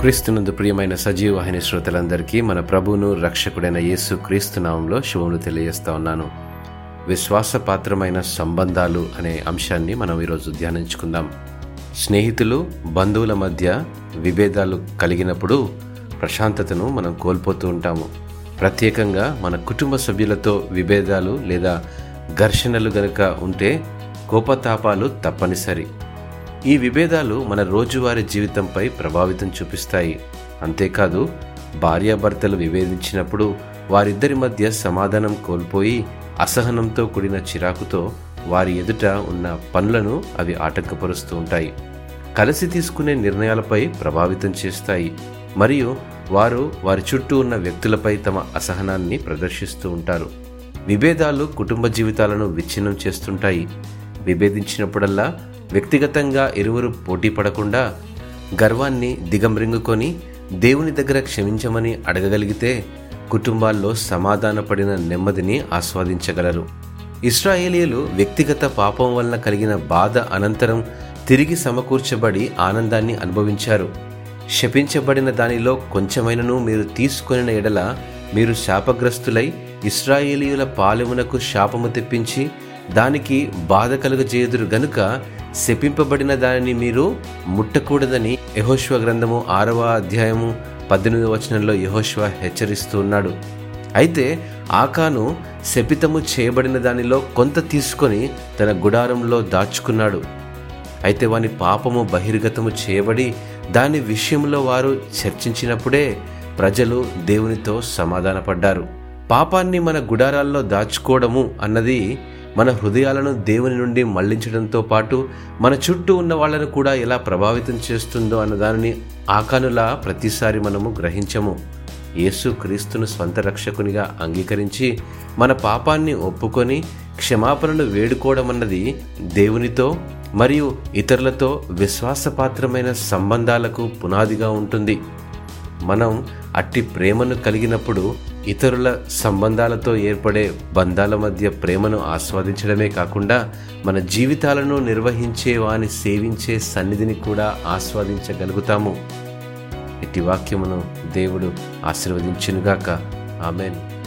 క్రీస్తునందు ప్రియమైన సజీవ వాహిని శ్రోతలందరికీ మన ప్రభువును రక్షకుడైన యేసు క్రీస్తునామంలో శుభములు తెలియజేస్తా ఉన్నాను. విశ్వాసపాత్రమైన సంబంధాలు అనే అంశాన్ని మనం ఈరోజు ధ్యానించుకుందాం. స్నేహితులు బంధువుల మధ్య విభేదాలు కలిగినప్పుడు ప్రశాంతతను మనం కోల్పోతూ ఉంటాము. ప్రత్యేకంగా మన కుటుంబ సభ్యులతో విభేదాలు లేదా ఘర్షణలు గనుక ఉంటే కోపతాపాలు తప్పనిసరి. ఈ విభేదాలు మన రోజువారీ జీవితంపై ప్రభావితం చూపిస్తాయి. అంతేకాదు భార్యాభర్తలు విభేదించినప్పుడు వారిద్దరి మధ్య సమాధానం కోల్పోయి అసహనంతో కూడిన చిరాకుతో వారి ఎదుట ఉన్న పనులను అవి ఆటంకపరుస్తూ ఉంటాయి. కలిసి తీసుకునే నిర్ణయాలపై ప్రభావితం చేస్తాయి. మరియు వారు వారి చుట్టూ ఉన్న వ్యక్తులపై తమ అసహనాన్ని ప్రదర్శిస్తూ ఉంటారు. విభేదాలు కుటుంబ జీవితాలను విచ్ఛిన్నం చేస్తుంటాయి. విభేదించినప్పుడల్లా వ్యక్తిగతంగా ఇరువురు పోటీ పడకుండా గర్వాన్ని దిగమ్రింగుకొని దేవుని దగ్గర క్షమించమని అడగగలిగితే కుటుంబాల్లో సమాధానపడిన నెమ్మదిని ఆస్వాదించగలరు. ఇస్రాయేలీలు వ్యక్తిగత పాపం వలన కలిగిన బాధ అనంతరం తిరిగి సమకూర్చబడి ఆనందాన్ని అనుభవించారు. శపించబడిన దానిలో కొంచెమైనను మీరు తీసుకొనిన ఎడల మీరు శాపగ్రస్తులై ఇస్రాయేలీయుల పాలెమునకు శాపము తెప్పించి దానికి బాధ కలుగజేయుదురు గనుక శపింపబడిన దానిని మీరు ముట్టకూడదని యహోశ్వ గ్రంథము ఆరవ అధ్యాయము పద్దెనిమిది వచనంలో యహోశ్వ హెచ్చరిస్తూ ఉన్నాడు. అయితే ఆకాను శపితము చేయబడిన దానిలో కొంత తీసుకొని తన గుడారంలో దాచుకున్నాడు. అయితే వాని పాపము బహిర్గతము చేయబడి దాని విషయంలో వారు చర్చించినప్పుడే ప్రజలు దేవునితో సమాధానపడ్డారు. పాపాన్ని మన గుడారాల్లో దాచుకోవడము అన్నది మన హృదయాలను దేవుని నుండి మళ్ళించడంతో పాటు మన చుట్టూ ఉన్న వాళ్ళను కూడా ఎలా ప్రభావితం చేస్తుందో అన్న దానిని ఆకానులా ప్రతిసారి మనము గ్రహించము. యేసు క్రీస్తును స్వంత రక్షకునిగా అంగీకరించి మన పాపాన్ని ఒప్పుకొని క్షమాపణను వేడుకోవడం అన్నది దేవునితో మరియు ఇతరులతో విశ్వాసపాత్రమైన సంబంధాలకు పునాదిగా ఉంటుంది. మనం అట్టి ప్రేమను కలిగినప్పుడు ఇతరుల సంబంధాలతో ఏర్పడే బంధాల మధ్య ప్రేమను ఆస్వాదించడమే కాకుండా మన జీవితాలను నిర్వహించే వాని సేవించే సన్నిధిని కూడా ఆస్వాదించగలుగుతాము. ఇట్టి వాక్యమును దేవుడు ఆశీర్వదించునుగాక. ఆమెను.